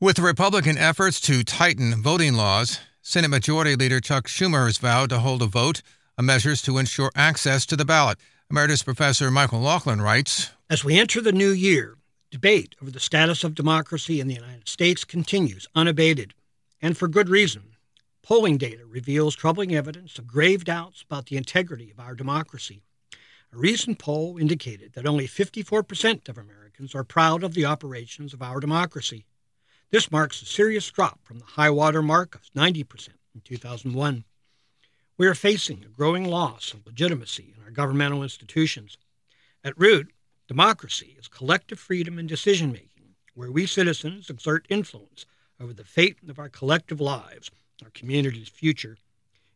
With Republican efforts to tighten voting laws, Senate Majority Leader Chuck Schumer has vowed to hold a vote on measures to ensure access to the ballot. Emeritus Professor Michael Laughlin writes As we enter the new year, debate over the status of democracy in the United States continues unabated, and for good reason. Polling data reveals troubling evidence of grave doubts about the integrity of our democracy. A recent poll indicated that only 54% of Americans are proud of the operations of our democracy. This marks a serious drop from the high water mark of 90% in 2001. We are facing a growing loss of legitimacy in our governmental institutions. At root, democracy is collective freedom and decision making, where we citizens exert influence over the fate of our collective lives, our community's future.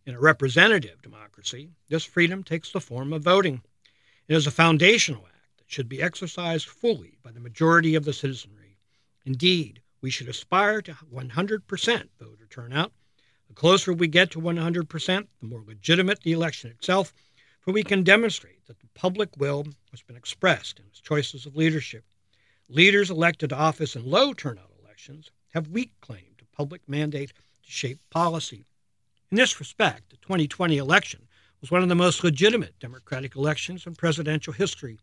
In a representative democracy, this freedom takes the form of voting. It is a foundational act that should be exercised fully by the majority of the citizenry. Indeed, we should aspire to 100% voter turnout. The closer we get to 100%, the more legitimate the election itself, for we can demonstrate that the public will has been expressed in its choices of leadership. Leaders elected to office in low turnout elections have weak claim to public mandate to shape policy. In this respect, the 2020 election was one of the most legitimate Democratic elections in presidential history.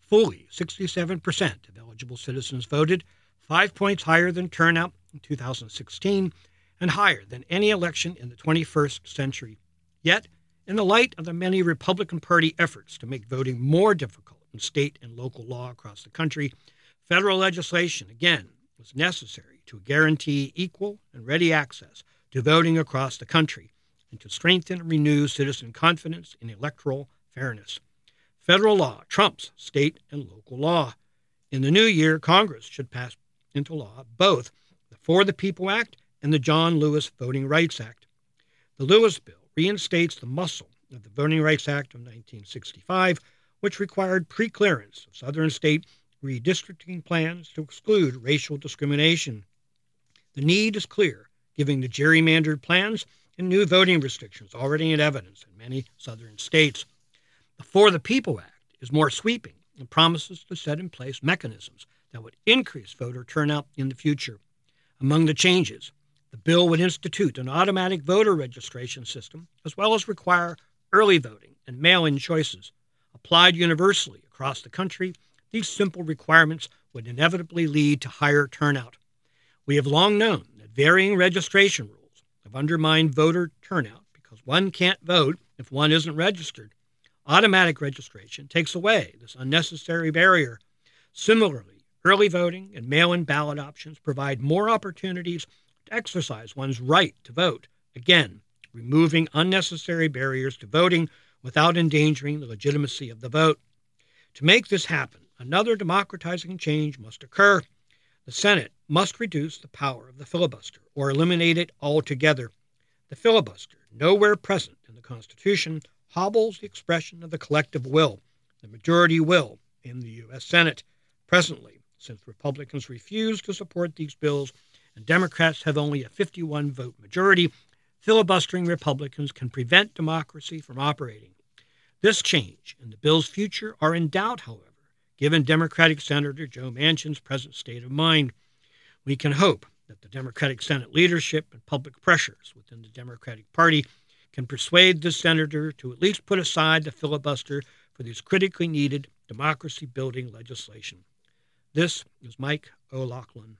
Fully 67% of eligible citizens voted, five points higher than turnout in 2016 and higher than any election in the 21st century. Yet, in the light of the many Republican Party efforts to make voting more difficult in state and local law across the country, federal legislation again was necessary to guarantee equal and ready access to voting across the country and to strengthen and renew citizen confidence in electoral fairness. Federal law trumps state and local law. In the new year, Congress should pass into law both the For the People Act and the John Lewis Voting Rights Act. The Lewis Bill reinstates the muscle of the Voting Rights Act of 1965, which required preclearance of Southern state redistricting plans to exclude racial discrimination. The need is clear, given the gerrymandered plans and new voting restrictions already in evidence in many southern states. The For the People Act is more sweeping and promises to set in place mechanisms that would increase voter turnout in the future. Among the changes, the bill would institute an automatic voter registration system as well as require early voting and mail in choices. Applied universally across the country, these simple requirements would inevitably lead to higher turnout. We have long known that varying registration rules have undermined voter turnout because one can't vote if one isn't registered. Automatic registration takes away this unnecessary barrier. Similarly, early voting and mail in ballot options provide more opportunities to exercise one's right to vote, again, removing unnecessary barriers to voting without endangering the legitimacy of the vote. To make this happen, another democratizing change must occur. The Senate must reduce the power of the filibuster or eliminate it altogether. The filibuster, nowhere present in the Constitution, hobbles the expression of the collective will, the majority will, in the U.S. Senate. Presently, since Republicans refuse to support these bills and Democrats have only a 51 vote majority, filibustering Republicans can prevent democracy from operating. This change and the bill's future are in doubt, however, given Democratic Senator Joe Manchin's present state of mind. We can hope that the Democratic Senate leadership and public pressures within the Democratic Party can persuade the senator to at least put aside the filibuster for this critically needed democracy building legislation. This is Mike O'Loughlin.